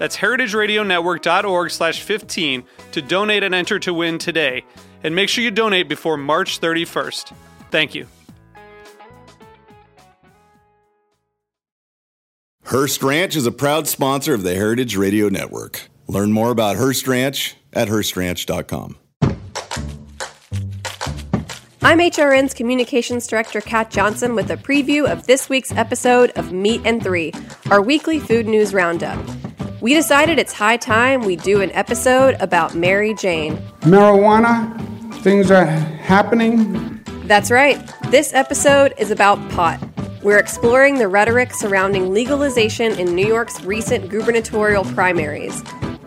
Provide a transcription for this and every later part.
That's heritageradionetwork.org slash 15 to donate and enter to win today. And make sure you donate before March 31st. Thank you. Hearst Ranch is a proud sponsor of the Heritage Radio Network. Learn more about Hearst Ranch at HearstRanch.com. I'm HRN's Communications Director Kat Johnson with a preview of this week's episode of Meat and Three, our weekly food news roundup. We decided it's high time we do an episode about Mary Jane. Marijuana, things are happening. That's right. This episode is about pot. We're exploring the rhetoric surrounding legalization in New York's recent gubernatorial primaries.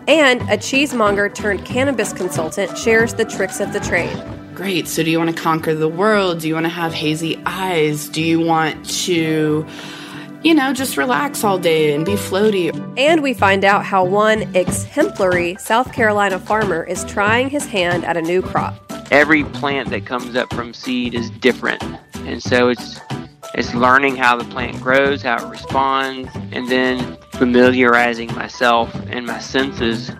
And a cheesemonger turned cannabis consultant shares the tricks of the trade. Great. So, do you want to conquer the world? Do you want to have hazy eyes? Do you want to, you know, just relax all day and be floaty? And we find out how one exemplary South Carolina farmer is trying his hand at a new crop. Every plant that comes up from seed is different. And so it's it's learning how the plant grows, how it responds, and then familiarizing myself and my senses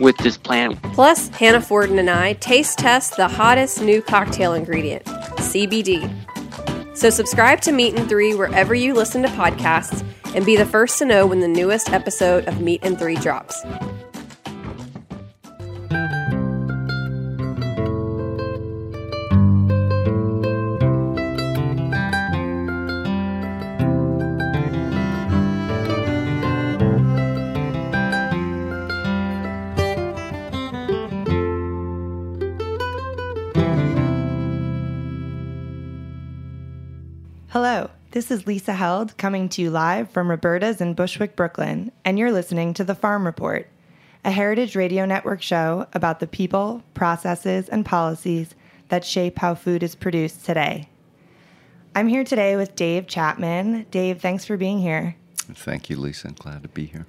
with this plant. Plus, Hannah Fordin and I taste test the hottest new cocktail ingredient, CBD. So subscribe to Meat and Three wherever you listen to podcasts and be the first to know when the newest episode of Meat and Three drops. This is Lisa Held coming to you live from Roberta's in Bushwick, Brooklyn, and you're listening to The Farm Report, a Heritage Radio Network show about the people, processes, and policies that shape how food is produced today. I'm here today with Dave Chapman. Dave, thanks for being here. Thank you, Lisa. I'm glad to be here.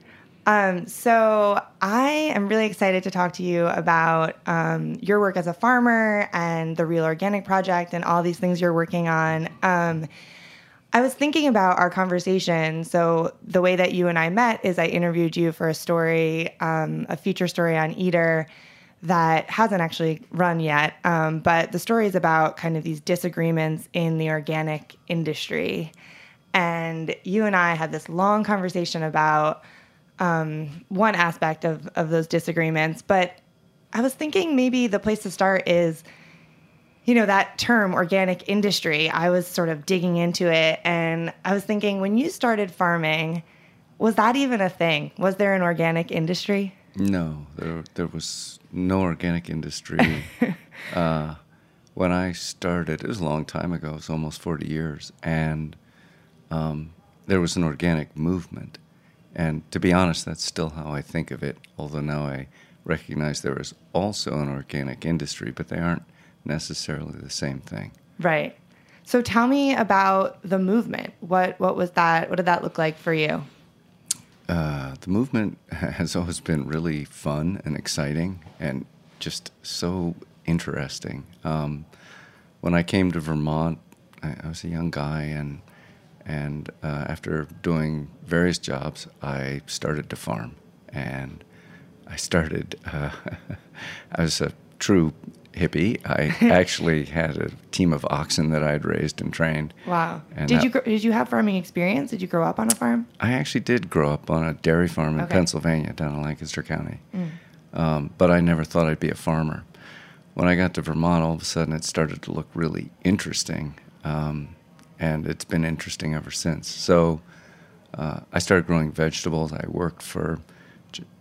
Um, so I am really excited to talk to you about um, your work as a farmer and the Real Organic Project and all these things you're working on. Um, I was thinking about our conversation. So the way that you and I met is I interviewed you for a story, um, a feature story on Eater that hasn't actually run yet. Um, but the story is about kind of these disagreements in the organic industry. And you and I had this long conversation about um, one aspect of, of those disagreements. But I was thinking maybe the place to start is you know, that term organic industry, I was sort of digging into it and I was thinking when you started farming, was that even a thing? Was there an organic industry? No, there, there was no organic industry. uh, when I started, it was a long time ago, it was almost 40 years, and um, there was an organic movement. And to be honest, that's still how I think of it, although now I recognize there is also an organic industry, but they aren't necessarily the same thing. Right. So tell me about the movement. What what was that? What did that look like for you? Uh, the movement has always been really fun and exciting and just so interesting. Um, when I came to Vermont, I, I was a young guy, and and uh, after doing various jobs, I started to farm, and I started. Uh, I was a true hippie. I actually had a team of oxen that I'd raised and trained. Wow! And did that, you did you have farming experience? Did you grow up on a farm? I actually did grow up on a dairy farm in okay. Pennsylvania, down in Lancaster County. Mm. Um, but I never thought I'd be a farmer. when I got to Vermont, all of a sudden it started to look really interesting. Um, and it's been interesting ever since. So uh, I started growing vegetables. I worked for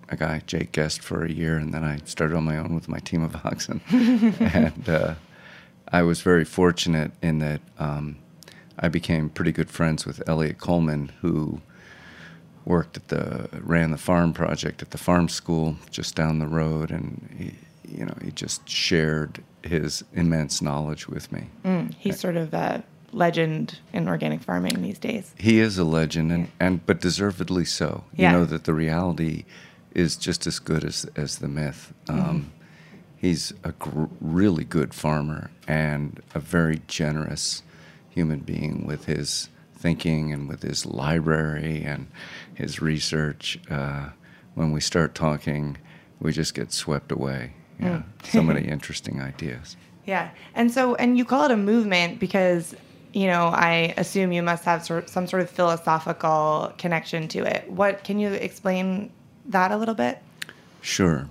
a guy, Jake Guest, for a year, and then I started on my own with my team of oxen. and uh, I was very fortunate in that um, I became pretty good friends with Eliot Coleman, who worked at the ran the farm project at the farm school just down the road, and he, you know, he just shared his immense knowledge with me. Mm, he's sort of a legend in organic farming these days. He is a legend, and, and but deservedly so. Yeah. You know that the reality is just as good as as the myth. Um, He's a gr- really good farmer and a very generous human being with his thinking and with his library and his research. Uh, when we start talking, we just get swept away. Yeah, so many interesting ideas. Yeah. And so, and you call it a movement because, you know, I assume you must have sort some sort of philosophical connection to it. What can you explain that a little bit? Sure.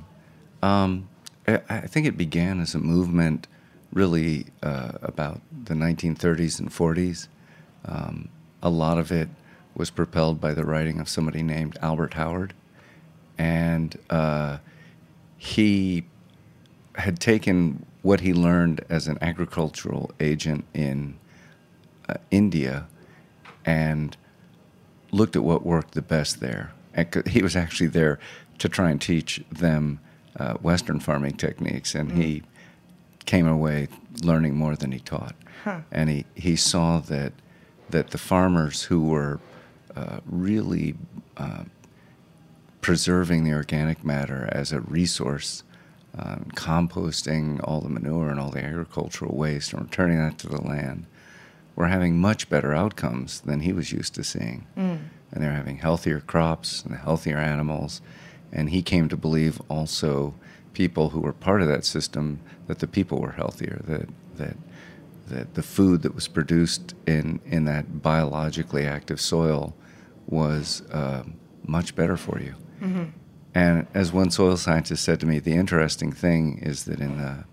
Um, I, I think it began as a movement really uh, about the 1930s and 40s. Um, a lot of it was propelled by the writing of somebody named Albert Howard. And uh, he had taken what he learned as an agricultural agent in uh, India and looked at what worked the best there. He was actually there to try and teach them uh, Western farming techniques, and he came away learning more than he taught. And he, he saw that that the farmers who were uh, really uh, preserving the organic matter as a resource, um, composting all the manure and all the agricultural waste and returning that to the land, were having much better outcomes than he was used to seeing. And they're having healthier crops and healthier animals. And he came to believe also people who were part of that system that the people were healthier, that that that the food that was produced in in that biologically active soil was uh, much better for you. And as one soil scientist said to me, the interesting thing is that in the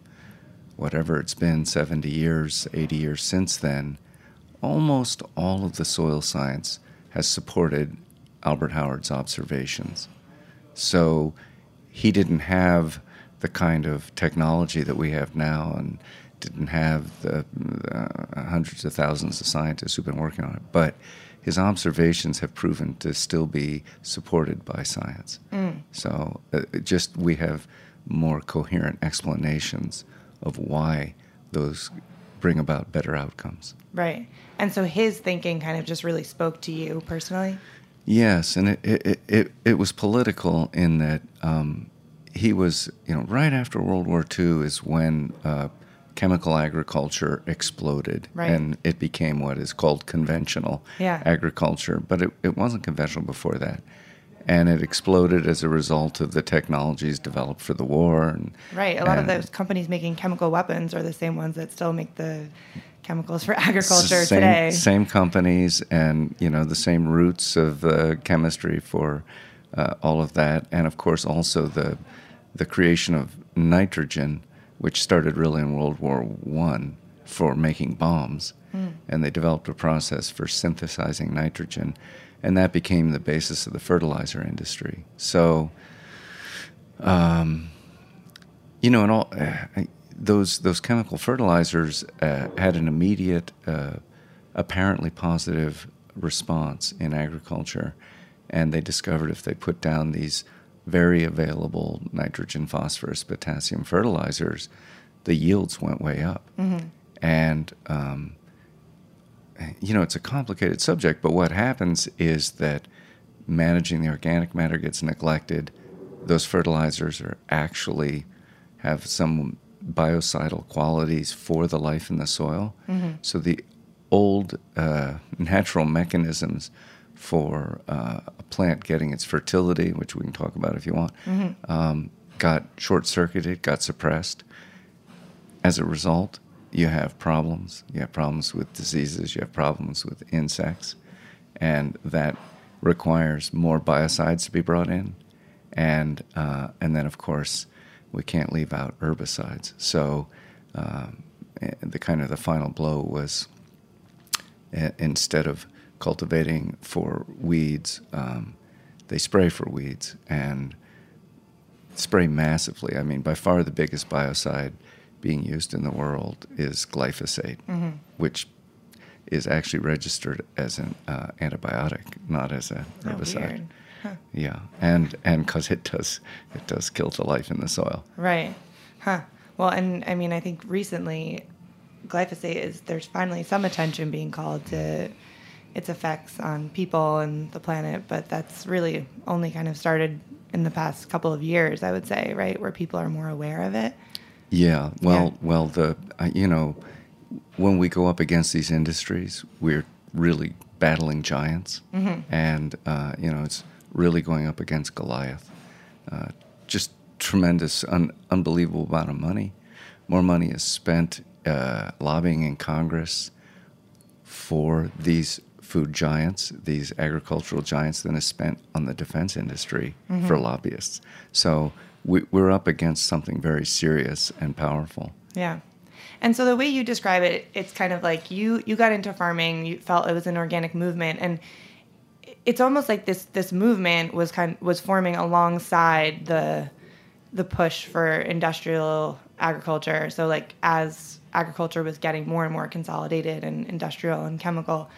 whatever it's been 70 years, 80 years since then, almost all of the soil science has supported Albert Howard's observations. So he didn't have the kind of technology that we have now and didn't have the uh, hundreds of thousands of scientists who've been working on it. But his observations have proven to still be supported by science. So uh, just we have more coherent explanations of why those bring about better outcomes. Right. And so his thinking kind of just really spoke to you personally. Yes, and it it, it, it was political in that um, he was, you know, right after World War II is when uh, chemical agriculture exploded, Right. and it became what is called conventional Yeah. agriculture. But it, it wasn't conventional before that, and it exploded as a result of the technologies developed for the war. And, Right. A lot of those companies making chemical weapons are the same ones that still make the chemicals for agriculture same, today. Same companies, and you know the same roots of uh, chemistry for uh, all of that, and of course also the the creation of nitrogen, which started really in World War One for making bombs, and they developed a process for synthesizing nitrogen, and that became the basis of the fertilizer industry. So you know, and all uh, those those chemical fertilizers uh, had an immediate, uh, apparently positive response in agriculture, and they discovered if they put down these very available nitrogen, phosphorus, potassium fertilizers, the yields went way up, and um, you know, it's a complicated subject, but what happens is that managing the organic matter gets neglected. Those fertilizers are actually have some biocidal qualities for the life in the soil. So the old uh, natural mechanisms for uh, a plant getting its fertility, which we can talk about if you want, um, got short circuited, got suppressed. As a result, you have problems. You have problems with diseases. You have problems with insects, and that requires more biocides to be brought in, and uh, and then of course we can't leave out herbicides. So um, the kind of the final blow was uh, instead of cultivating for weeds, um, they spray for weeds and spray massively. I mean, by far the biggest biocide being used in the world is glyphosate, mm-hmm. which is actually registered as an uh, antibiotic, not as a oh, herbicide. Huh. Yeah, and and because it does it does kill the life in the soil. Right. Huh. Well, and I mean, I think recently, glyphosate is there's finally some attention being called to its effects on people and the planet, but that's really only kind of started in the past couple of years, I would say, right, where people are more aware of it. Yeah. Well, yeah. well, the uh, you know, when we go up against these industries, we're really battling giants, mm-hmm. and uh, you know, it's really going up against Goliath. Uh, just tremendous, un- unbelievable amount of money. More money is spent uh, lobbying in Congress for these food giants, these agricultural giants, than is spent on the defense industry mm-hmm. for lobbyists. So we, we're up against something very serious and powerful. Yeah. And so the way you describe it, it's kind of like you you got into farming, you felt it was an organic movement, and it's almost like this this movement was kind was forming alongside the the push for industrial agriculture. So like as agriculture was getting more and more consolidated and industrial and chemical,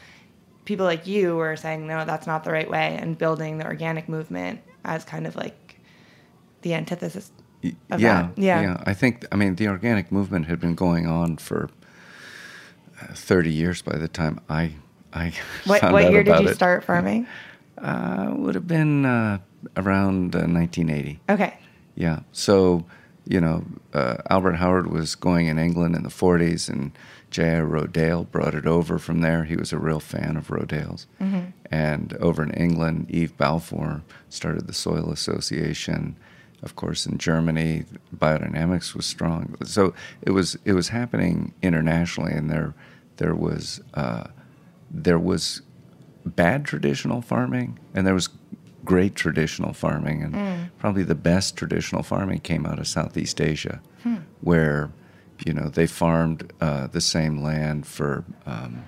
people like you were saying no, that's not the right way, and building the organic movement as kind of like the antithesis. yeah, that. yeah, yeah. I think I mean the organic movement had been going on for uh, thirty years by the time I I what, what year did you it. start farming? Uh, would have been uh, around uh, 1980. Okay. Yeah. So, you know, uh, Albert Howard was going in England in the 40s, and J.I. Rodale brought it over from there. He was a real fan of Rodale's. Mm-hmm. And over in England, Eve Balfour started the Soil Association. Of course, in Germany, biodynamics was strong. So it was it was happening internationally, and there there was uh, there was bad traditional farming and there was great traditional farming and mm. probably the best traditional farming came out of southeast asia hmm. where you know they farmed uh, the same land for um,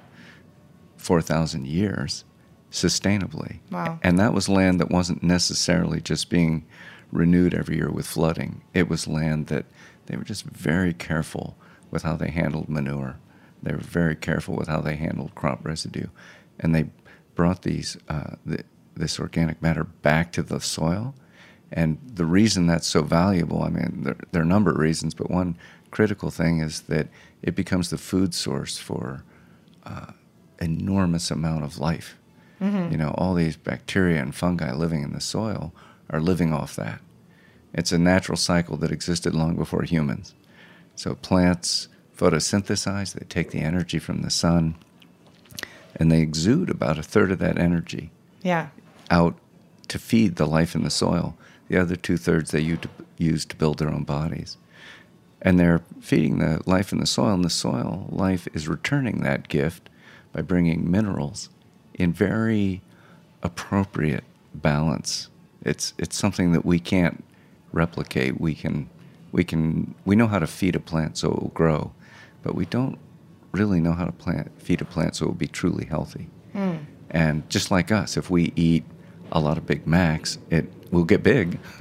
4000 years sustainably wow. and that was land that wasn't necessarily just being renewed every year with flooding it was land that they were just very careful with how they handled manure they were very careful with how they handled crop residue, and they brought these uh, the, this organic matter back to the soil. And the reason that's so valuable, I mean, there, there, are a number of reasons, but one critical thing is that it becomes the food source for uh, enormous amount of life. Mm-hmm. You know, all these bacteria and fungi living in the soil are living off that. It's a natural cycle that existed long before humans. So plants photosynthesize, they take the energy from the sun, and they exude about a third of that energy yeah. out to feed the life in the soil. The other two thirds they use to build their own bodies. And they're feeding the life in the soil, and the soil life is returning that gift by bringing minerals in very appropriate balance. It's, it's something that we can't replicate. We can, we can we know how to feed a plant so it will grow but we don't really know how to plant, feed a plant so it will be truly healthy. Mm. And just like us, if we eat a lot of Big Macs, it will get big.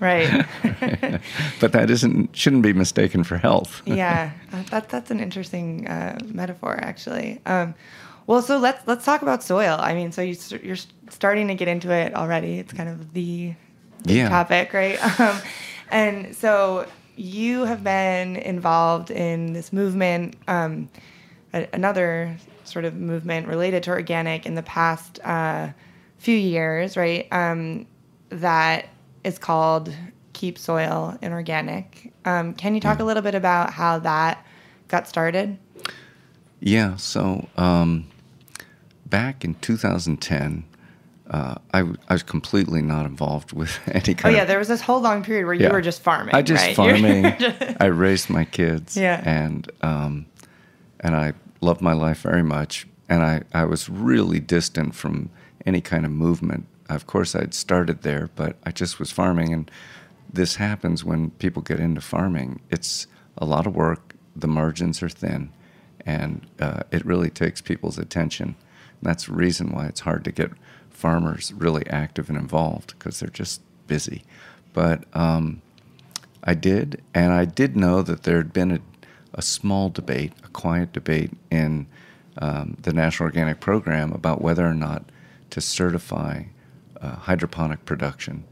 right. but that isn't shouldn't be mistaken for health. yeah, uh, that that's an interesting uh, metaphor, actually. Um, well, so let's let's talk about soil. I mean, so you, you're starting to get into it already. It's kind of the, the yeah. topic, right? Um, and so you have been involved in this movement, um, a- another sort of movement related to organic in the past uh, few years, right? Um, that is called Keep Soil in Organic. Um, can you talk yeah. a little bit about how that got started? Yeah, so um, back in 2010, uh, I, w- I was completely not involved with any kind. Oh yeah, there was this whole long period where yeah. you were just farming. I just right? farming. I raised my kids. Yeah. And um, and I loved my life very much, and I I was really distant from any kind of movement. Of course, I'd started there, but I just was farming, and this happens when people get into farming. It's a lot of work. The margins are thin, and uh, it really takes people's attention. And that's the reason why it's hard to get farmers really active and involved because they're just busy. But um, I did, and I did know that there had been a, a small debate, a quiet debate in um, the National Organic Program about whether or not to certify uh, hydroponic production.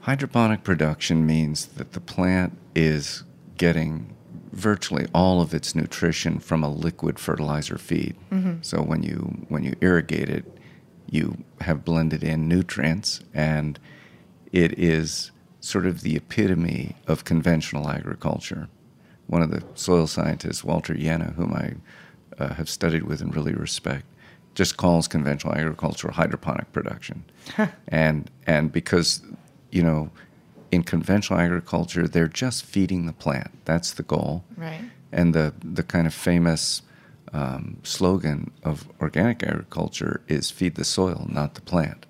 Hydroponic production means that the plant is getting virtually all of its nutrition from a liquid fertilizer feed. Mm-hmm. So when you when you irrigate it, you have blended in nutrients, and it is sort of the epitome of conventional agriculture. One of the soil scientists, Walter Jehne, whom I uh, have studied with and really respect, just calls conventional agriculture hydroponic production, and and because you know in conventional agriculture, they're just feeding the plant. That's the goal. Right. And the, the kind of famous um, slogan of organic agriculture is feed the soil, not the plant.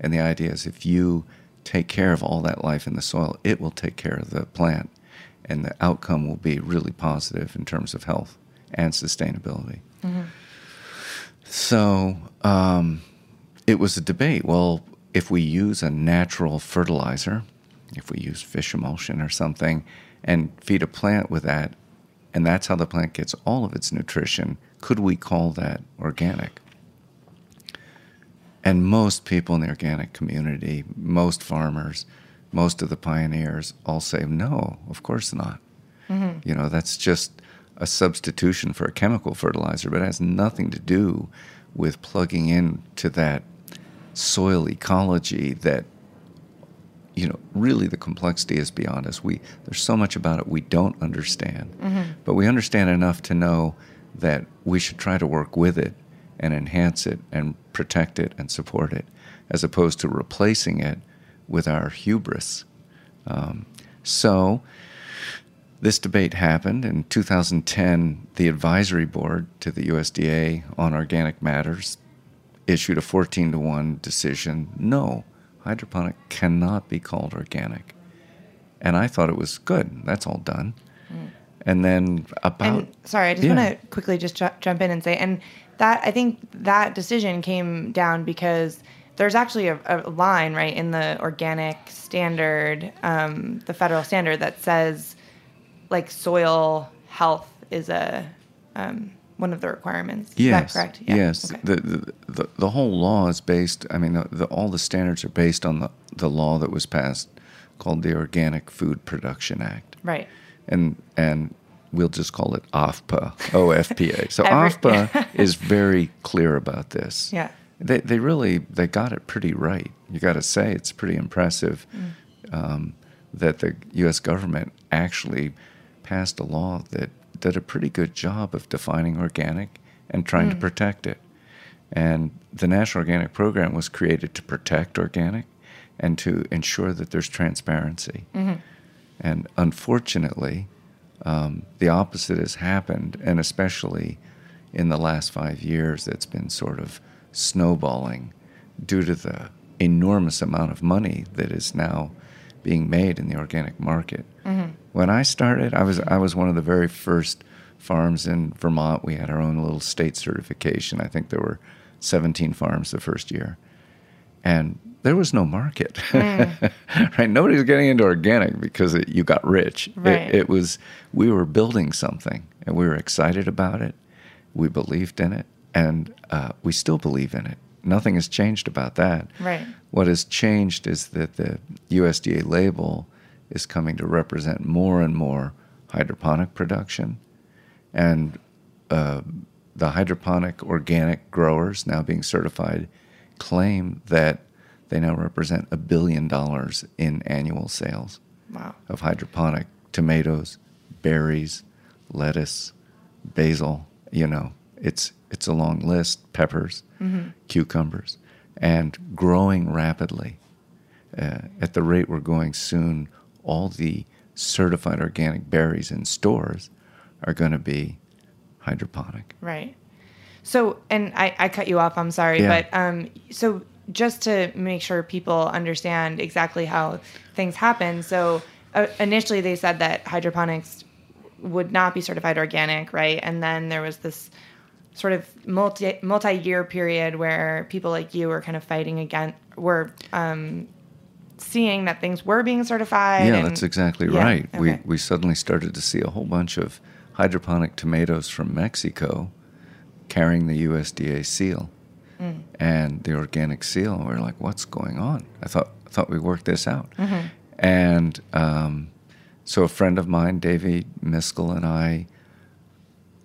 And the idea is if you take care of all that life in the soil, it will take care of the plant. And the outcome will be really positive in terms of health and sustainability. Mm-hmm. So um, it was a debate. Well, if we use a natural fertilizer, if we use fish emulsion or something, and feed a plant with that, and that's how the plant gets all of its nutrition, could we call that organic? And most people in the organic community, most farmers, most of the pioneers all say, no, of course not. Mm-hmm. You know, that's just a substitution for a chemical fertilizer, but it has nothing to do with plugging into that soil ecology that you know, really the complexity is beyond us. We there's so much about it we don't understand, mm-hmm. but we understand enough to know that we should try to work with it and enhance it and protect it and support it, as opposed to replacing it with our hubris. Um, so. This debate happened in 2010. The advisory board to the USDA on organic matters issued a 14 to 1 decision no, hydroponic cannot be called organic. And I thought it was good. That's all done. Mm. And then about. And, sorry, I just yeah. want to quickly just ju- jump in and say, and that I think that decision came down because there's actually a, a line right in the organic standard, um, the federal standard that says like soil health is a um, one of the requirements. Is yes, that correct? Yeah. Yes. Okay. The, the, the, the, whole law is based, I mean, the, the, all the standards are based on the, the law that was passed called the Organic Food Production Act. Right. And, and we'll just call it OFPA, OFPA. So Every, OFPA is very clear about this. Yeah. They, they really, they got it pretty right. You got to say it's pretty impressive mm. um, that the U.S. government actually passed a law that did a pretty good job of defining organic and trying mm. to hmm. protect it. And the National Organic Program was created to protect organic and to ensure that there's transparency. Mm-hmm. And unfortunately, um, the opposite has happened, and especially in the last five years, it's been sort of snowballing due to the enormous amount of money that is now being made in the organic market. Mm-hmm. When I started, I was I was one of the very first farms in Vermont. We had our own little state certification. I think there were 17 farms the first year, and there was no market. Mm. right? Nobody was getting into organic because it, you got rich. Right. It, it was we were building something, and we were excited about it. We believed in it, and uh, we still believe in it nothing has changed about that. Right. What has changed is that the USDA label is coming to represent more and more hydroponic production, and uh, the hydroponic organic growers now being certified claim that they now represent a billion dollars in annual sales wow. of hydroponic tomatoes, berries, lettuce, basil. You know, it's it's a long list. Peppers, mm-hmm. cucumbers, and growing rapidly. Uh, at the rate we're going soon, all the certified organic berries in stores are going to be hydroponic. Right. So, and I, I cut you off. I'm sorry, yeah. but um, so just to make sure people understand exactly how things happen. So uh, initially, they said that hydroponics would not be certified organic, right? And then there was this sort of multi multi year period where people like you were kind of fighting against were um, seeing that things were being certified. Yeah, and- that's exactly Yeah, right. We okay. we suddenly started to see a whole bunch of hydroponic tomatoes from Mexico carrying the USDA seal Mm. and the organic seal. We're like, what's going on? I thought I thought we worked this out. Mm-hmm. And um, so a friend of mine, Davey Miskell, and I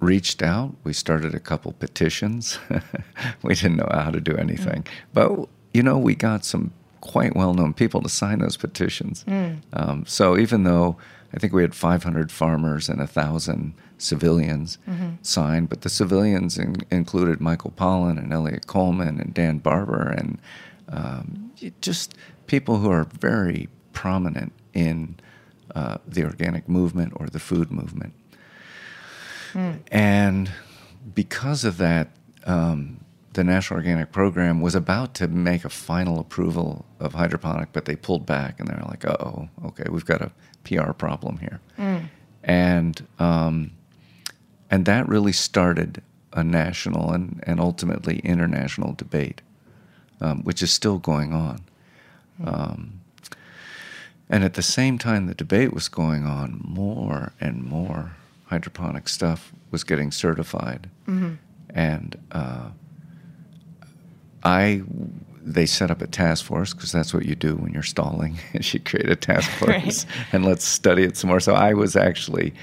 reached out. We started a couple petitions. we didn't know how to do anything, but you know, we got some quite well-known people to sign those petitions. Um, so even though I think we had 500 farmers and a thousand civilians signed, but the civilians in, included Michael Pollan and Eliot Coleman and Dan Barber and um, just people who are very prominent in uh, the organic movement or the food movement. And because of that, um, the National Organic Program was about to make a final approval of hydroponic, but they pulled back and they're like, oh, okay, we've got a PR problem here. And, um, and that really started a national and, and ultimately international debate, um, which is still going on. Um, and at the same time the debate was going on, more and more hydroponic stuff was getting certified. Mm-hmm. And uh, I, they set up a task force because that's what you do when you're stalling. is you create a task force and let's study it some more. So I was actually,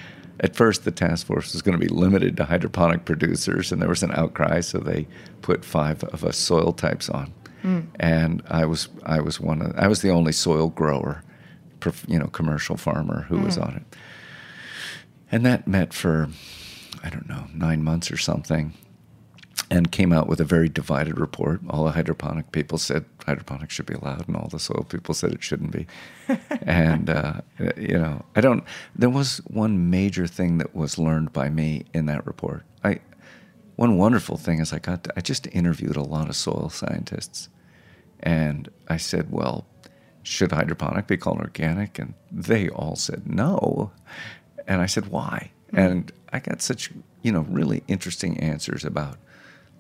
at first, the task force was going to be limited to hydroponic producers, and there was an outcry, so they put five of us soil types on. Mm. And I was I was one of I was the only soil grower, prof- you know, commercial farmer who was mm. on it. And that met for, I don't know, nine months or something, and came out with a very divided report. All the hydroponic people said hydroponics should be allowed, and all the soil people said it shouldn't be. and, uh, you know, I don't, there was one major thing that was learned by me in that report. I, one wonderful thing is I got, to, I just interviewed a lot of soil scientists. And I said, well, should hydroponic be called organic? And they all said no. And I said, why? And I got such, you know, really interesting answers about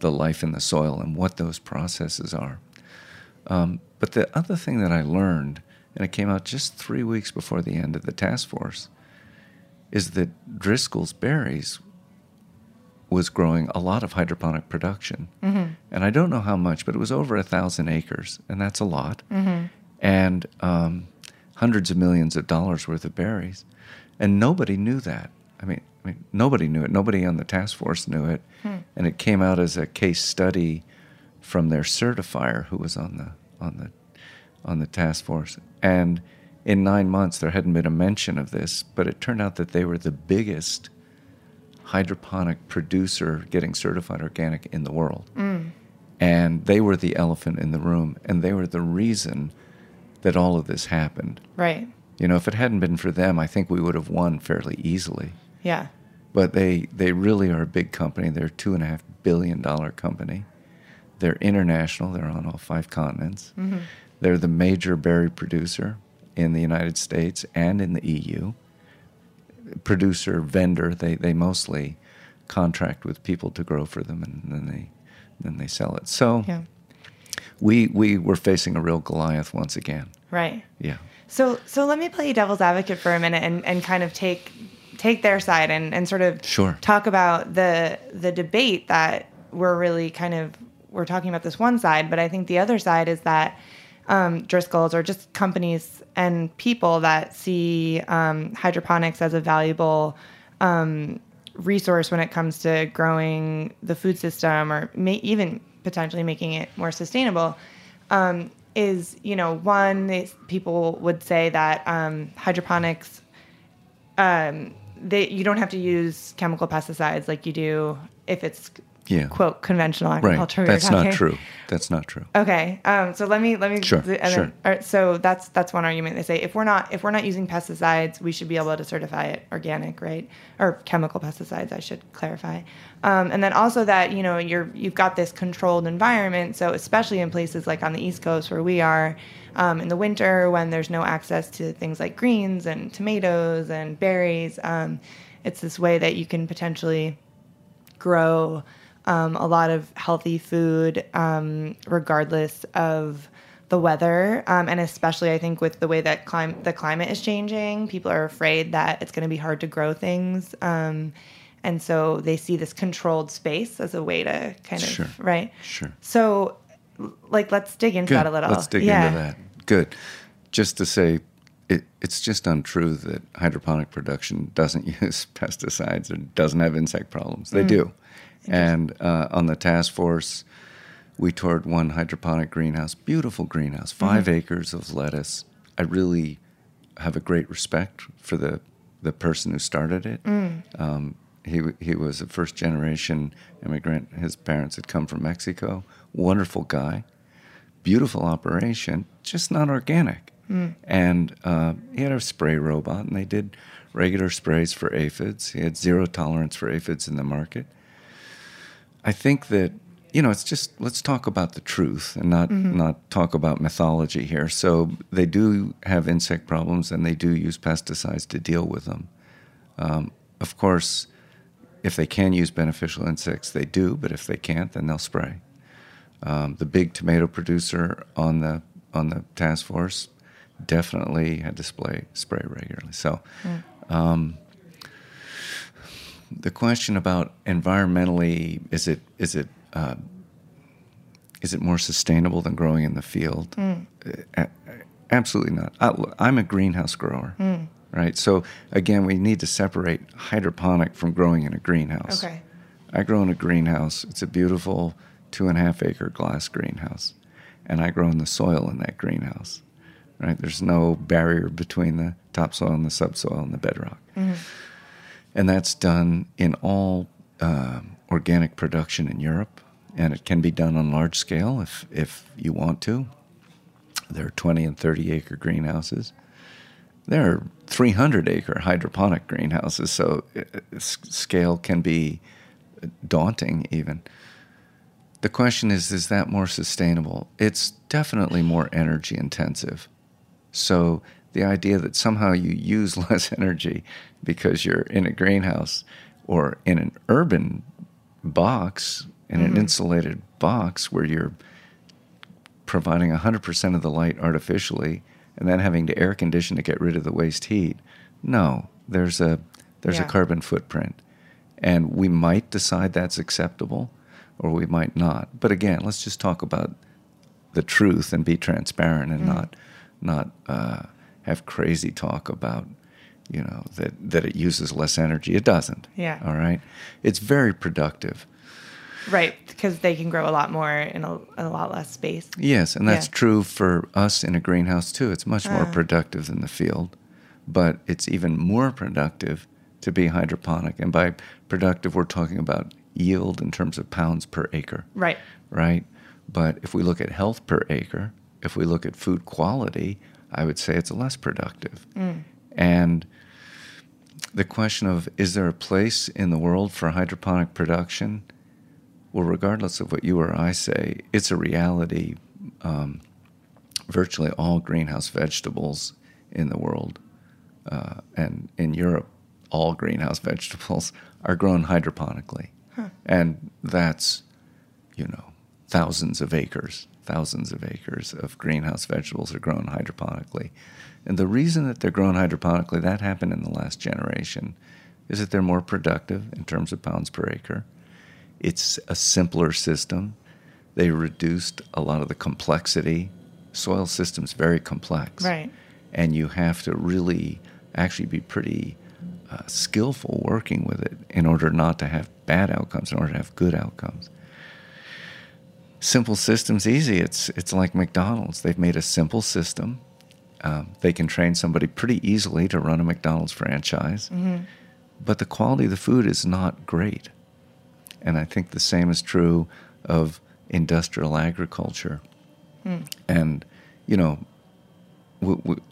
the life in the soil and what those processes are. Um, but the other thing that I learned, and it came out just three weeks before the end of the task force, is that Driscoll's berries was growing a lot of hydroponic production. And I don't know how much, but it was over a thousand acres, and that's a lot. And um, hundreds of millions of dollars worth of berries. And nobody knew that. I mean, I mean, nobody knew it. Nobody on the task force knew it. Hmm. And it came out as a case study from their certifier who was on the on the on the task force. And in nine months, there hadn't been a mention of this, but it turned out that they were the biggest hydroponic producer getting certified organic in the world. Hmm. And they were the elephant in the room, and they were the reason that all of this happened. Right. You know, if it hadn't been for them, I think we would have won fairly easily. Yeah. But they, they really are a big company. They're a two and a half billion dollar company. They're international. They're on all five continents. Mm-hmm. They're the major berry producer in the United States and in the EU. Producer, vendor, they, they mostly contract with people to grow for them and then they then they sell it. So Yeah. we we were facing a real Goliath once again. Right. Yeah. So so let me play devil's advocate for a minute and, and kind of take take their side and, and sort of Sure. talk about the the debate that we're really kind of we're talking about this one side, but I think the other side is that um, Driscoll's or just companies and people that see um, hydroponics as a valuable um, resource when it comes to growing the food system or may, even potentially making it more sustainable um, is you know one people would say that um, hydroponics um, they, you don't have to use chemical pesticides like you do if it's Yeah. quote conventional Right. agriculture. we That's not true. That's not true. Okay, um, so let me let me Sure, then- sure. right, so that's that's one argument. They say if we're not if we're not using pesticides, we should be able to certify it organic, right? Or chemical pesticides, I should clarify. Um, and then also that you know you're you've got this controlled environment. So especially in places like on the East Coast where we are, um, in the winter when there's no access to things like greens and tomatoes and berries, um, it's this way that you can potentially grow um, a lot of healthy food um, regardless of the weather um, and especially i think with the way that clim- the climate is changing people are afraid that it's going to be hard to grow things um, and so they see this controlled space as a way to kind of Sure. right Sure. so like let's dig into Good. that a little Let's dig yeah into that. Good. Just to say, it, it's just untrue that hydroponic production doesn't use pesticides or doesn't have insect problems. Mm. They do. And uh, on the task force, we toured one hydroponic greenhouse, beautiful greenhouse, Mm-hmm. 5 acres of lettuce. I really have a great respect for the the person who started it. Mm. Um, he he was a first generation immigrant. His parents had come from Mexico. Wonderful guy, beautiful operation, just not organic. And uh, he had a spray robot, and they did regular sprays for aphids. He had zero tolerance for aphids in the market. I think that you know it's just let's talk about the truth and not not talk about mythology here. So they do have insect problems and they do use pesticides to deal with them. Um, of course, if they can use beneficial insects, they do. But if they can't, then they'll spray. Um, the big tomato producer on the on the task force definitely had to spray spray regularly. So the question about environmentally is it is it uh, is it more sustainable than growing in the field? Uh, absolutely not. I, I'm a greenhouse grower, right? So again, we need to separate hydroponic from growing in a greenhouse. Okay. I grow in a greenhouse. It's a beautiful two and a half acre glass greenhouse, and I grow in the soil in that greenhouse. Right? There's no barrier between the topsoil and the subsoil and the bedrock and that's done in all um organic production in Europe, and it can be done on large scale if if you want to. There are 20 and 30 acre greenhouses. There are 300 acre hydroponic greenhouses, so uh, scale can be daunting even. The question is is that more sustainable? It's definitely more energy intensive. So the idea that somehow you use less energy because you're in a greenhouse or in an urban box, in an insulated box where you're providing 100% of the light artificially and then having to air condition to get rid of the waste heat. No, there's a there's Yeah. a carbon footprint. And we might decide that's acceptable or we might not. But again, let's just talk about the truth and be transparent and not not uh, have crazy talk about you know that that it uses less energy. It doesn't. Yeah. All right. It's very productive. right because they can grow a lot more in a, a lot less space Yes, and that's Yeah. true for us in a greenhouse too. It's much more ah. productive than the field, but it's even more productive to be hydroponic. And by productive, we're talking about yield in terms of pounds per acre. right right? But if we look at health per acre, if we look at food quality, I would say it's less productive. And the question of is there a place in the world for hydroponic production? Well, regardless of what you or I say, it's a reality. Um, virtually all greenhouse vegetables in the world uh, and in Europe, all greenhouse vegetables are grown hydroponically. And that's, you know, thousands of acres, thousands of acres of greenhouse vegetables are grown hydroponically. And the reason that they're grown hydroponically, that happened in the last generation, is that they're more productive in terms of pounds per acre. It's a simpler system. They reduced a lot of the complexity. Soil system's very complex. Right. And you have to really actually be pretty uh, skillful working with it in order not to have bad outcomes, in order to have good outcomes. Simple system's easy. It's it's like McDonald's. They've made a simple system. Um, they can train somebody pretty easily to run a McDonald's franchise, but the quality of the food is not great. And I think the same is true of industrial agriculture. And, you know,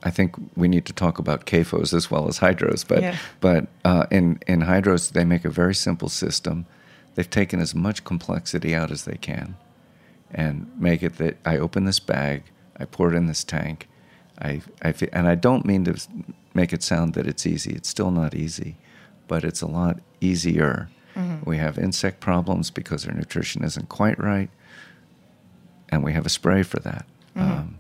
I think we need to talk about CAFOs as well as hydros. But, Yeah. but uh, in, in hydros, they make a very simple system. They've taken as much complexity out as they can and make it that I open this bag, I pour it in this tank, I, I fe- and I don't mean to make it sound that it's easy. It's still not easy, but it's a lot easier. We have insect problems because our nutrition isn't quite right, and we have a spray for that. Um,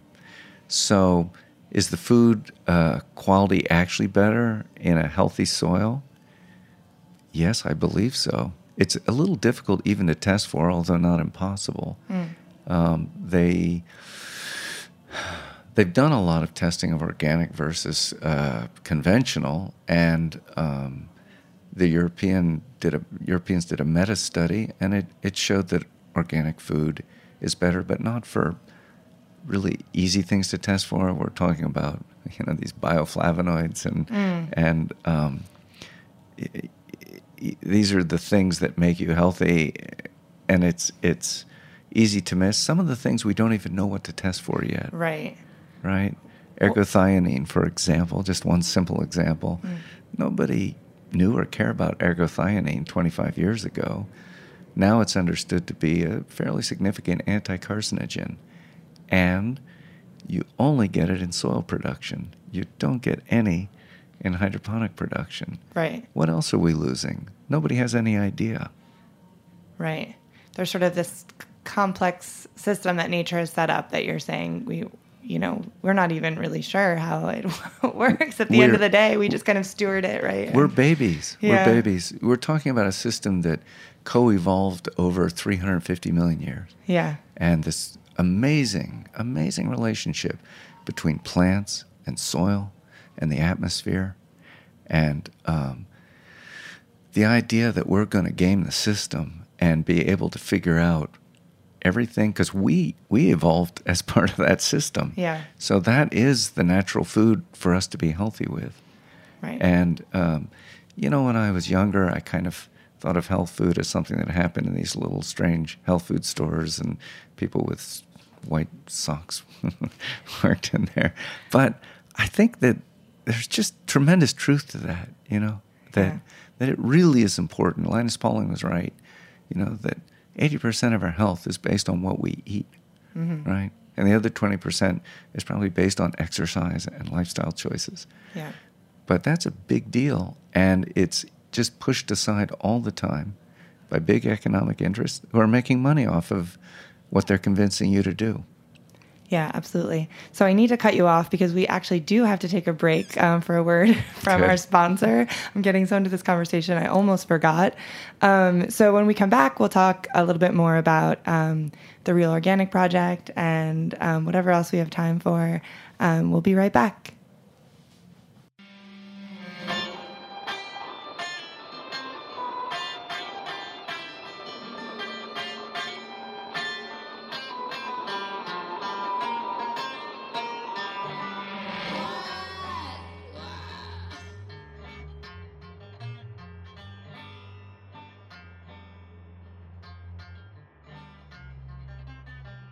so, is the food uh, quality actually better in a healthy soil? Yes, I believe so. It's a little difficult even to test for, although not impossible. Um, they they've done a lot of testing of organic versus uh, conventional, and um, the European did a Europeans did a meta study, and it, it showed that organic food is better, but not for really easy things to test for. We're talking about you know these bioflavonoids and and um, these are the things that make you healthy, and it's it's easy to miss. Some of the things we don't even know what to test for yet Right. right? Ergothioneine, for example, just one simple example. Mm. Nobody knew or cared about ergothioneine 25 years ago. Now it's understood to be a fairly significant anti carcinogen. And you only get it in soil production, you don't get any in hydroponic production. Right. What else are we losing? Nobody has any idea. Right. There's sort of this complex system that nature has set up that you're saying we, you know, we're not even really sure how it works. At the end We're- of the day, we just kind of steward it, right? We're babies. Yeah. We're babies. We're talking about a system that co evolved over 350 million years. yeah. and this amazing, amazing relationship between plants and soil and the atmosphere. And um, the idea that we're going to game the system and be able to figure out everything because we we evolved as part of that system Yeah. so that is the natural food for us to be healthy with Right. and um, you know, when I was younger, I kind of thought of health food as something that happened in these little strange health food stores, and people with white socks worked in there. But I think that there's just tremendous truth to that. You know that Yeah. that it really is important. Linus Pauling was right. You know that 80% of our health is based on what we eat, mm-hmm. right? And the other 20% is probably based on exercise and lifestyle choices. yeah. But that's a big deal, and it's just pushed aside all the time by big economic interests who are making money off of what they're convincing you to do. Yeah, absolutely. So I need to cut you off because we actually do have to take a break um, for a word from Okay. our sponsor. I'm getting so into this conversation, I almost forgot. Um, so when we come back, we'll talk a little bit more about um, the Real Organic Project and um, whatever else we have time for. Um, we'll be right back.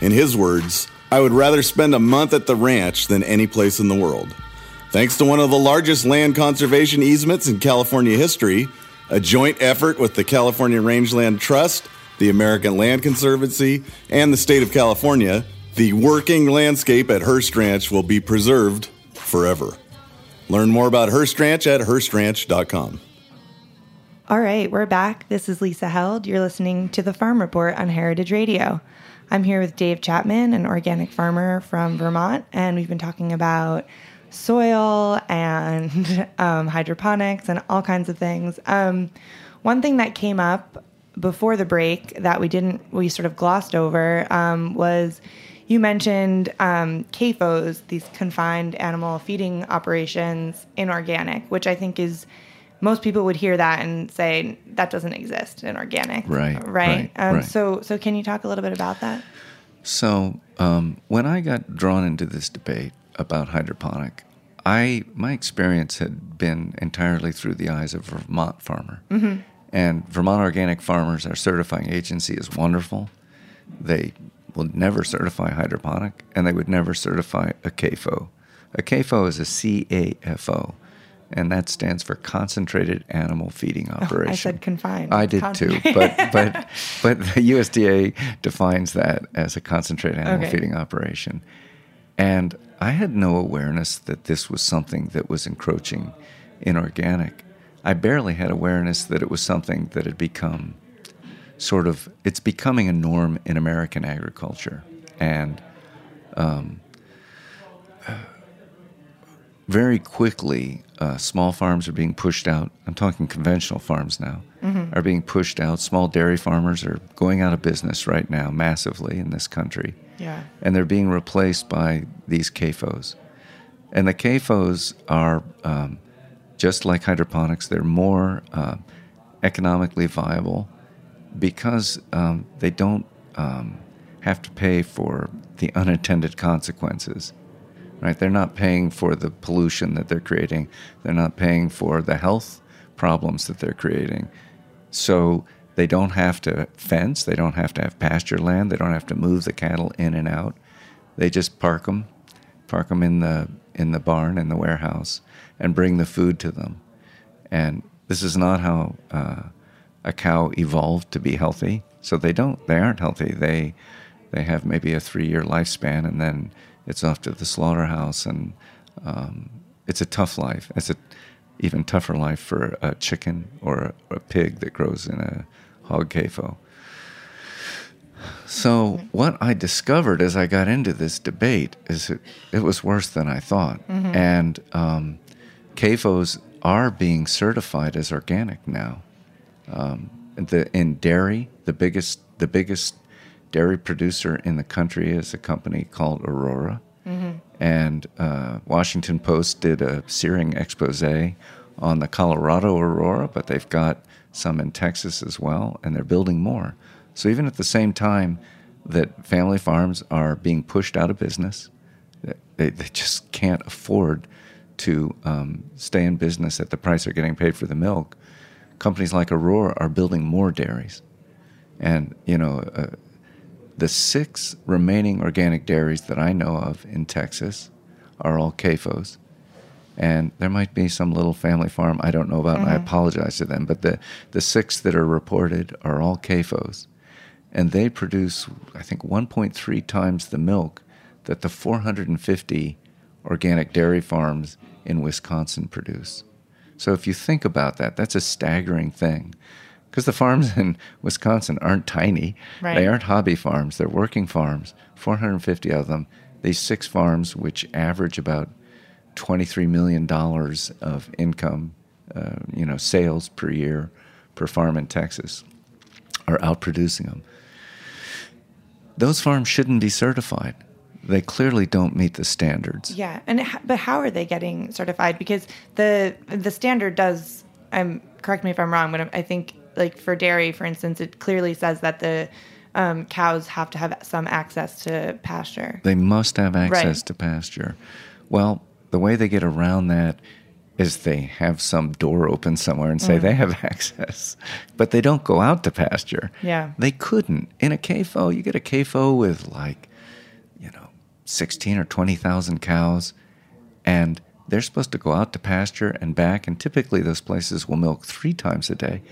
In his words, I would rather spend a month at the ranch than any place in the world. Thanks to one of the largest land conservation easements in California history, a joint effort with the California Rangeland Trust, the American Land Conservancy, and the state of California, the working landscape at Hearst Ranch will be preserved forever. Learn more about Hearst Ranch at HearstRanch.com. All right, we're back. This is Lisa Held. You're listening to the Farm Report on Heritage Radio. I'm here with Dave Chapman, an organic farmer from Vermont, and we've been talking about soil and um, hydroponics and all kinds of things. Um, one thing that came up before the break that we didn't, we sort of glossed over um, was you mentioned um, CAFOs, these confined animal feeding operations in organic, which I think is most people would hear that and say that doesn't exist in organic. Right. Right. right, um, right. So, so can you talk a little bit about that? So um, when I got drawn into this debate about hydroponic, I my experience had been entirely through the eyes of a Vermont farmer. Mm-hmm. And Vermont Organic Farmers, our certifying agency, is wonderful. They will never certify hydroponic, and they would never certify a CAFO. A CAFO is a CAFO, and that stands for Concentrated Animal Feeding Operation. Oh, I said confined. I did too, but but but the USDA defines that as a concentrated animal Okay. feeding operation, and I had no awareness that this was something that was encroaching in organic. I barely had awareness that it was something that had become sort of it's becoming a norm in American agriculture, and um, very quickly, uh, small farms are being pushed out. I'm talking conventional farms now are being pushed out. Small dairy farmers are going out of business right now, massively in this country, Yeah. and they're being replaced by these CAFOs. And the CAFOs are um, just like hydroponics; they're more uh, economically viable because um, they don't um, have to pay for the unintended consequences right? They're not paying for the pollution that they're creating. They're not paying for the health problems that they're creating. So they don't have to fence. They don't have to have pasture land. They don't have to move the cattle in and out. They just park them, park them in the in the barn in the warehouse, and bring the food to them. And this is not how uh, a cow evolved to be healthy. So they don't. They aren't healthy. They they have maybe a three year lifespan, and then it's off to the slaughterhouse, and um, it's a tough life. It's a even tougher life for a chicken or a, a pig that grows in a hog CAFO. So what I discovered as I got into this debate is it, it was worse than I thought, and um, CAFOs are being certified as organic now. Um, the, in dairy, the biggest the biggest dairy producer in the country is a company called Aurora, and uh, Washington Post did a searing expose on the Colorado Aurora, but they've got some in Texas as well, and they're building more. So even at the same time that family farms are being pushed out of business, they, they just can't afford to um, stay in business at the price they're getting paid for the milk. Companies like Aurora are building more dairies. And, you know, uh, the six remaining organic dairies that I know of in Texas are all CAFOs. And there might be some little family farm I don't know about, and I mm-hmm. apologize to them. But the, the six that are reported are all CAFOs. And they produce, I think, 1.3 times the milk that the 450 organic dairy farms in Wisconsin produce. So if you think about that, that's a staggering thing. Because the farms in Wisconsin aren't tiny. Right. They aren't hobby farms. They're working farms, 450 of them. These six farms, which average about $23 million of income, uh, you know, sales per year per farm in Texas, are outproducing them. Those farms shouldn't be certified. They clearly don't meet the standards. Yeah, and but how are they getting certified? Because the the standard does. I'm correct me if I'm wrong, but I think like for dairy, for instance, it clearly says that the um, cows have to have some access to pasture. They must have access Right. to pasture. Well, the way they get around that is they have some door open somewhere and say they have access, but they don't go out to pasture. Yeah. They couldn't. In a CAFO, you get a CAFO with like, you know, 16 or 20,000 cows, and they're supposed to go out to pasture and back, and typically those places will milk three times a day.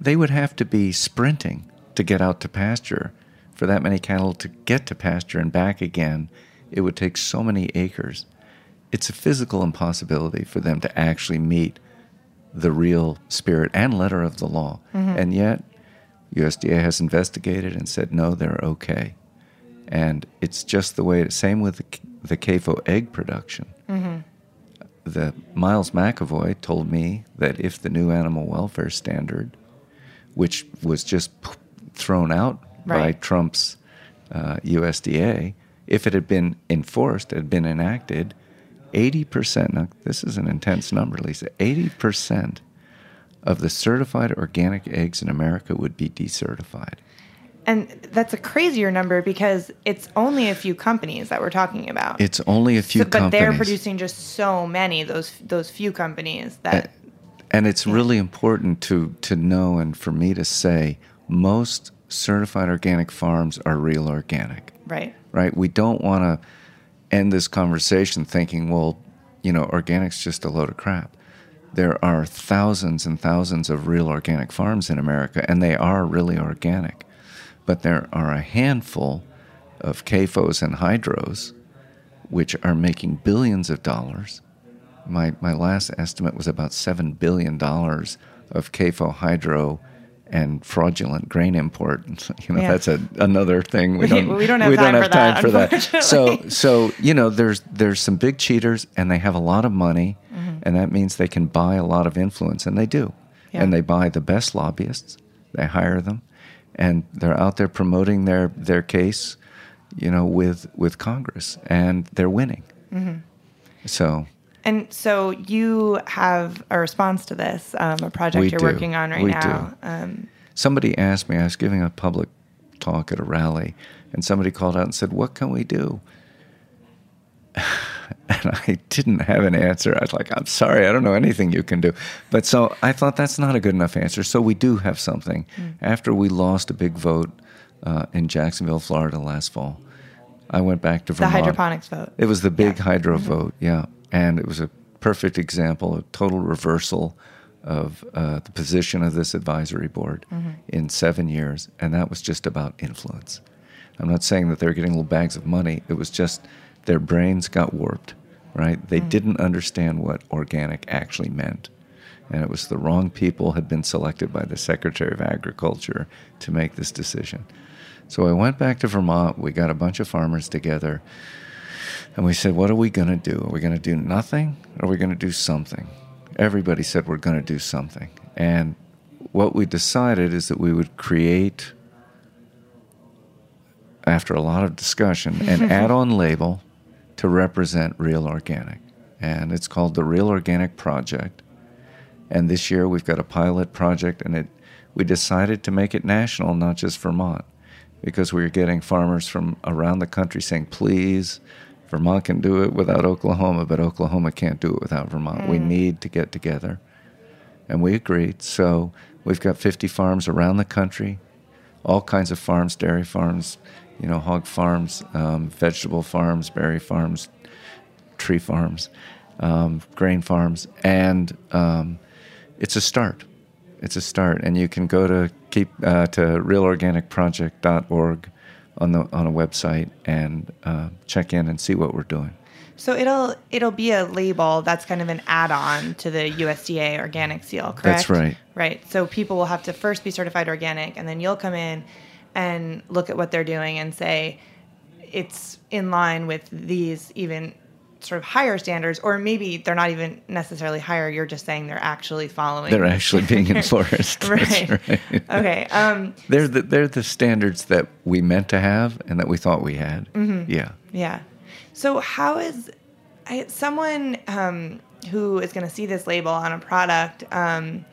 They would have to be sprinting to get out to pasture. For that many cattle to get to pasture and back again, it would take so many acres. It's a physical impossibility for them to actually meet the real spirit and letter of the law. Mm-hmm. And yet, USDA has investigated and said no, they're okay. And it's just the way. Same with the, the CAFO egg production. Mm-hmm. The Miles McEvoy told me that if the new animal welfare standard which was just p- thrown out by Trump's uh, USDA, if it had been enforced, had been enacted, 80%, now this is an intense number, Lisa, 80% of the certified organic eggs in America would be decertified. And that's a crazier number because it's only a few companies that we're talking about. It's only a few So- but companies. they're producing just so many those those few companies that And it's really important to, to know and for me to say most certified organic farms are real organic, right. right? We don't want to end this conversation thinking, well, you know, organic's just a load of crap. There are thousands and thousands of real organic farms in America, and they are really organic. But there are a handful of CAFOs and hydros which are making billions of dollars my my last estimate was about seven billion dollars of CAFO hydro and fraudulent grain import. You know, Yeah. that's a, another thing. We- we don't have time for that, So so you know, there's there's some big cheaters, and they have a lot of money, Mm-hmm. and that means they can buy a lot of influence, and they do, Yeah. and they buy the best lobbyists. They hire them, and they're out there promoting their their case, you know, with with Congress, and they're winning. Mm-hmm. So And so you have a response to this, um, a project We you're do. working on right We now. Um, somebody asked me, I was giving a public talk at a rally, and somebody called out and said, What can we do? And I didn't have an answer. I was like, I'm sorry, I don't know anything you can do. But so I thought that's not a good enough answer. So we do have something. After we lost a big vote uh, in Jacksonville, Florida last fall, I went back to the hydroponics vote. It was the big Yeah. Mm-hmm. hydro vote, yeah, and it was a perfect example, a total reversal of uh, the position of this advisory board Mm-hmm. in seven years, and that was just about influence. I'm not saying that they're getting little bags of money. It was just their brains got warped, right? They Mm. didn't understand what organic actually meant. And it was the wrong people had been selected by the Secretary of Agriculture to make this decision. So I went back to Vermont. We got a bunch of farmers together. And we said, What are we going to do? Are we going to do nothing? Or are we going to do something? Everybody said we're going to do something. And what we decided is that we would create, after a lot of discussion, an add on label to represent real organic. And it's called the Real Organic Project. And this year we've got a pilot project, and it, we decided to make it national, not just Vermont, because we were getting farmers from around the country saying, please, Vermont can do it without Oklahoma, but Oklahoma can't do it without Vermont. We need to get together. And we agreed. So we've got 50 farms around the country, all kinds of farms, dairy farms, you know, hog farms, um, vegetable farms, berry farms, tree farms, um, grain farms, and um, it's a start. It's a start, and you can go to keep uh, to realorganicproject.org on the on a website and uh, check in and see what we're doing. So it'll it'll be a label that's kind of an add-on to the USDA organic seal, correct? That's right. Right. So people will have to first be certified organic, and then you'll come in and look at what they're doing and say it's in line with these even sort of higher standards, or maybe they're not even necessarily higher. You're just saying they're actually following. They're actually being enforced. Right. right. Okay. Um, They're the, they're the standards that we meant to have and that we thought we had. Mm-hmm. Yeah. Yeah. So how is I, someone um, who is going to see this label on a product? Um,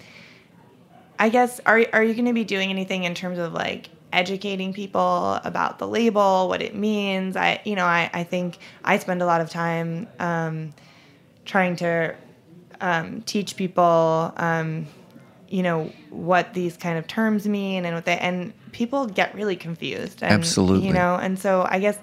I guess are are you going to be doing anything in terms of like educating people about the label, what it means? I you know I I think I spend a lot of time um, trying to um, teach people. Um, you know what these kind of terms mean and what they and people get really confused and, Absolutely. you know and so i guess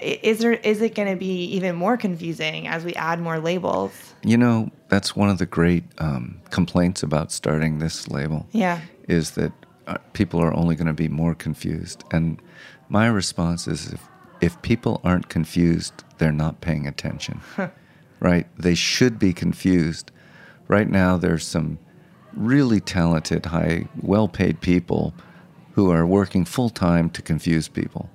is there is it going to be even more confusing as we add more labels You know, that's one of the great um, complaints about starting this label. yeah is that Uh, people are only going to be more confused. And my response is if, if people aren't confused, they're not paying attention. right? They should be confused. Right now, there's some really talented, high, well paid people who are working full time to confuse people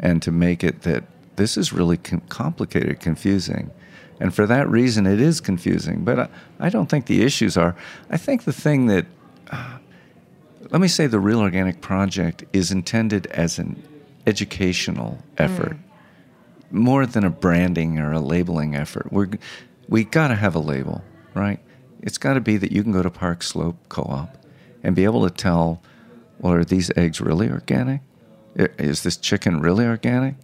and to make it that this is really com- complicated, confusing. And for that reason, it is confusing. But I, I don't think the issues are. I think the thing that uh, let me say the Real Organic Project is intended as an educational effort, more than a branding or a labeling effort. We're we got to have a label, right? It's got to be that you can go to Park Slope Co-op and be able to tell, well, are these eggs really organic? Is this chicken really organic?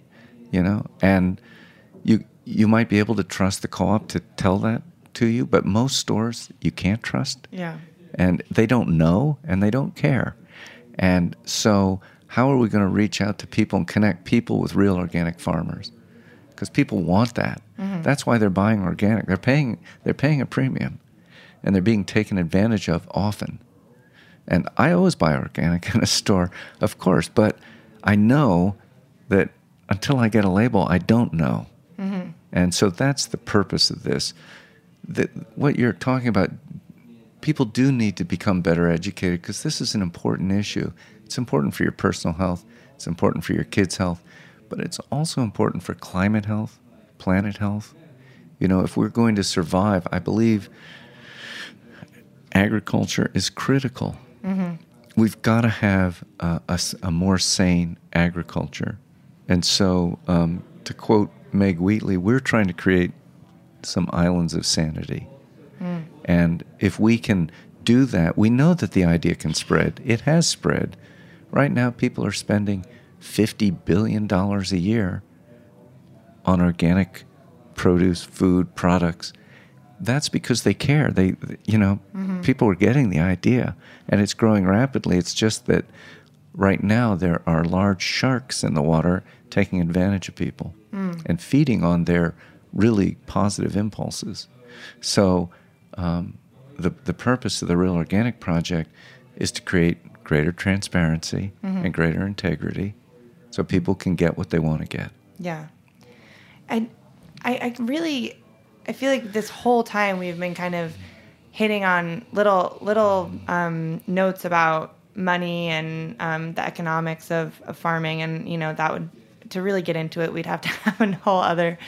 You know, and you you might be able to trust the co-op to tell that to you, but most stores you can't trust Yeah. And they don't know and they don't care. And so, how are we going to reach out to people and connect people with real organic farmers? Because people want that. Mm-hmm. That's why they're buying organic. They're paying they're paying a premium, and they're being taken advantage of often. And I always buy organic in a store, of course, but I know that until I get a label, I don't know. Mm-hmm. And so that's the purpose of this. That what you're talking about, people do need to become better educated because this is an important issue. It's important for your personal health, it's important for your kids' health, but it's also important for climate health, planet health. You know, if we're going to survive, I believe agriculture is critical. We've got to have a more sane agriculture. And so, um, to quote Meg Wheatley, we're trying to create some islands of sanity. And if we can do that, we know that the idea can spread. It has spread. Right now, people are spending $50 billion a year on organic produce, food, products. That's because they care. They, you know, mm-hmm. people are getting the idea, and it's growing rapidly. It's just that right now there are large sharks in the water taking advantage of people mm. and feeding on their really positive impulses. So, um, the the purpose of the Real Organic Project is to create greater transparency and greater integrity, so people can get what they want to get. Yeah. And I, I really I feel like this whole time we've been kind of hitting on little little um, notes about money and um, the economics of, of farming and you know that would to really get into it we'd have to have a whole other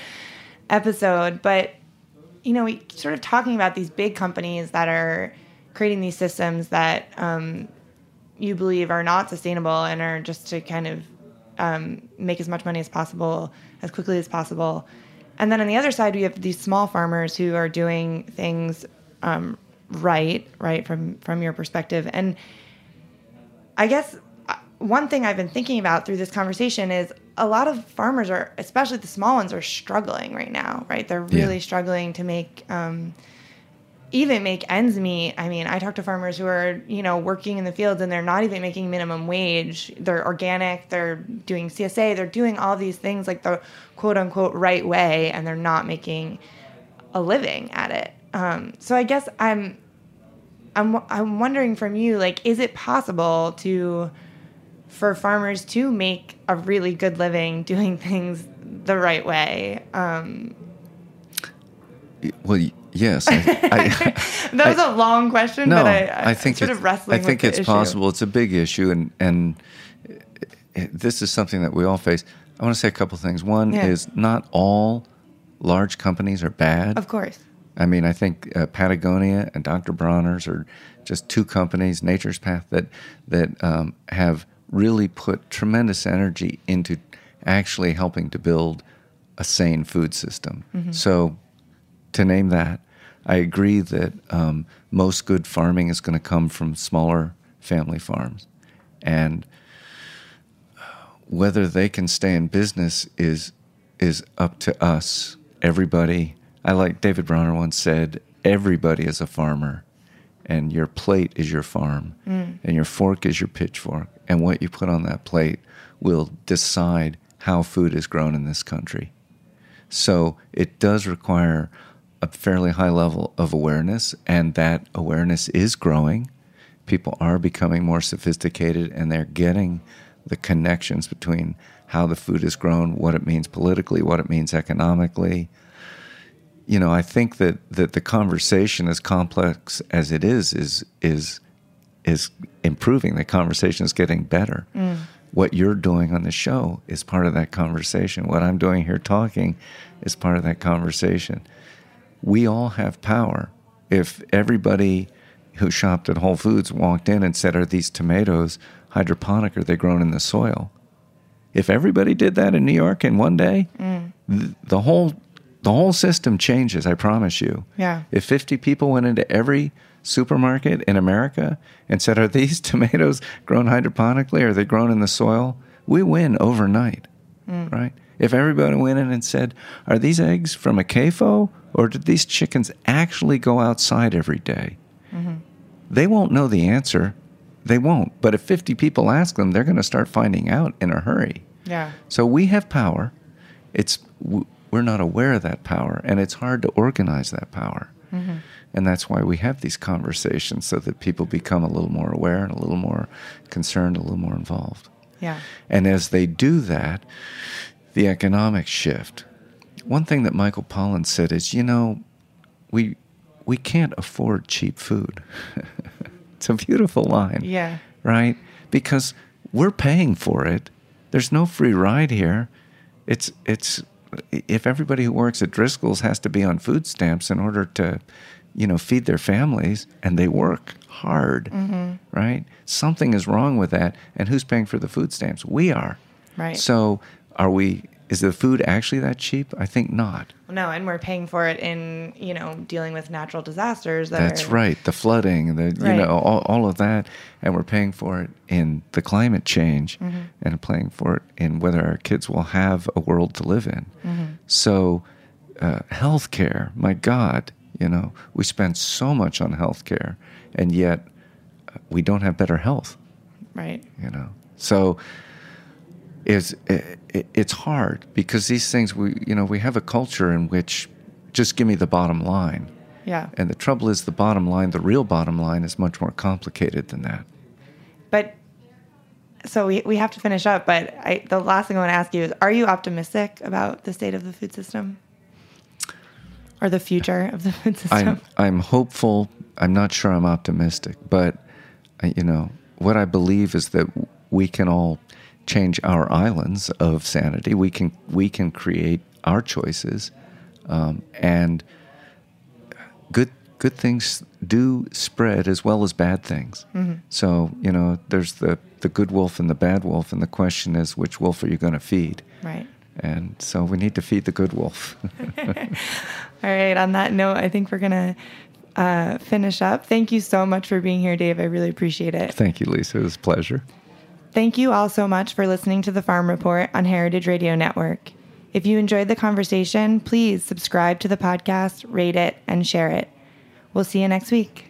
episode but you know we sort of talking about these big companies that are creating these systems that um, you believe are not sustainable and are just to kind of um, make as much money as possible as quickly as possible. And then on the other side, we have these small farmers who are doing things um, right, right from from your perspective. And I guess uh, one thing I've been thinking about through this conversation is a lot of farmers are, especially the small ones, are struggling right now. Right, they're Yeah. really struggling to make. Um, even make ends meet. I mean, I talk to farmers who are, you know, working in the fields and they're not even making minimum wage. They're organic, they're doing CSA, they're doing all these things like the quote unquote right way, and they're not making a living at it. Um, so I guess I'm, I'm, I'm wondering from you, like, is it possible to, for farmers to make a really good living doing things the right way? Um, Well, yes, I, I, that was a long question, no, but I, I, I think sort it's, of wrestling I think it's possible. It's a big issue, and and this is something that we all face. I want to say a couple things. One Yeah. is not all large companies are bad. Of course. I mean, I think uh, Patagonia and Dr. Bronner's are just two companies, Nature's Path, that that um, have really put tremendous energy into actually helping to build a sane food system. So, to name that, I agree that um, most good farming is going to come from smaller family farms, and whether they can stay in business is is up to us. Everybody. I like David Bronner once said, everybody is a farmer, and your plate is your farm, mm. and your fork is your pitchfork, and what you put on that plate will decide how food is grown in this country. So it does require a fairly high level of awareness, and that awareness is growing. People are becoming more sophisticated, and they're getting the connections between how the food is grown, what it means politically, what it means economically. You know, I think that, that the conversation, as complex as it is, is is is improving. The conversation is getting better. Mm. What you're doing on the show is part of that conversation. What I'm doing here talking is part of that conversation. We all have power. If everybody who shopped at Whole Foods walked in and said, Are these tomatoes hydroponic? Are they grown in the soil? If everybody did that in New York in one day, mm. th- the whole the whole system changes, I promise you. Yeah. If 50 people went into every supermarket in America and said, Are these tomatoes grown hydroponically? Are they grown in the soil? We win overnight, mm. right? If everybody went in and said, Are these eggs from a CAFO or did these chickens actually go outside every day? Mm-hmm. They won't know the answer. They won't. But if 50 people ask them, they're going to start finding out in a hurry. Yeah. So we have power. It's we're not aware of that power, and it's hard to organize that power. Mm-hmm. And that's why we have these conversations so that people become a little more aware and a little more concerned, a little more involved. Yeah. And as they do that, the economics shift. One thing that Michael Pollan said is, you know, we we can't afford cheap food. it's a beautiful line Yeah. right? Because we're paying for it. There's no free ride here. It's it's if everybody who works at Driscoll's has to be on food stamps in order to, you know, feed their families, and they work hard, mm-hmm. right? Something is wrong with that. And who's paying for the food stamps? We are. Right. So are we? Is the food actually that cheap? I think not. No, and we're paying for it in, you know, dealing with natural disasters. That That's are, right. The flooding, the you know, all, all of that, and we're paying for it in the climate change, Mm-hmm. and paying for it in whether our kids will have a world to live in. Mm-hmm. So, uh, healthcare, my God, you know, we spend so much on healthcare, and yet uh, we don't have better health. Right. You know, so is it, it, it's hard because these things we you know we have a culture in which just give me the bottom line. Yeah. And the trouble is, the bottom line, the real bottom line, is much more complicated than that. But so we, we have to finish up, but I, the last thing I want to ask you is are you optimistic about the state of the food system? Or the future of the food system? I'm I'm hopeful. I'm not sure I'm optimistic, but uh, you know what I believe is that we can all change our islands of sanity. We can we can create our choices, um, and good good things do spread as well as bad things. So you know, there's the the good wolf and the bad wolf, and the question is, which wolf are you going to feed? right. And so we need to feed the good wolf. All right. On that note, I think we're going to uh, finish up. Thank you so much for being here, Dave. I really appreciate it. Thank you, Lisa. It was a pleasure. Thank you all so much for listening to the Farm Report on Heritage Radio Network. If you enjoyed the conversation, please subscribe to the podcast, rate it, and share it. We'll see you next week.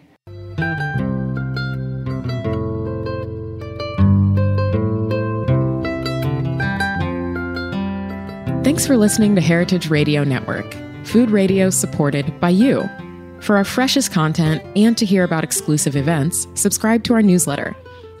Thanks for listening to Heritage Radio Network, food radio supported by you. For our freshest content and to hear about exclusive events, subscribe to our newsletter.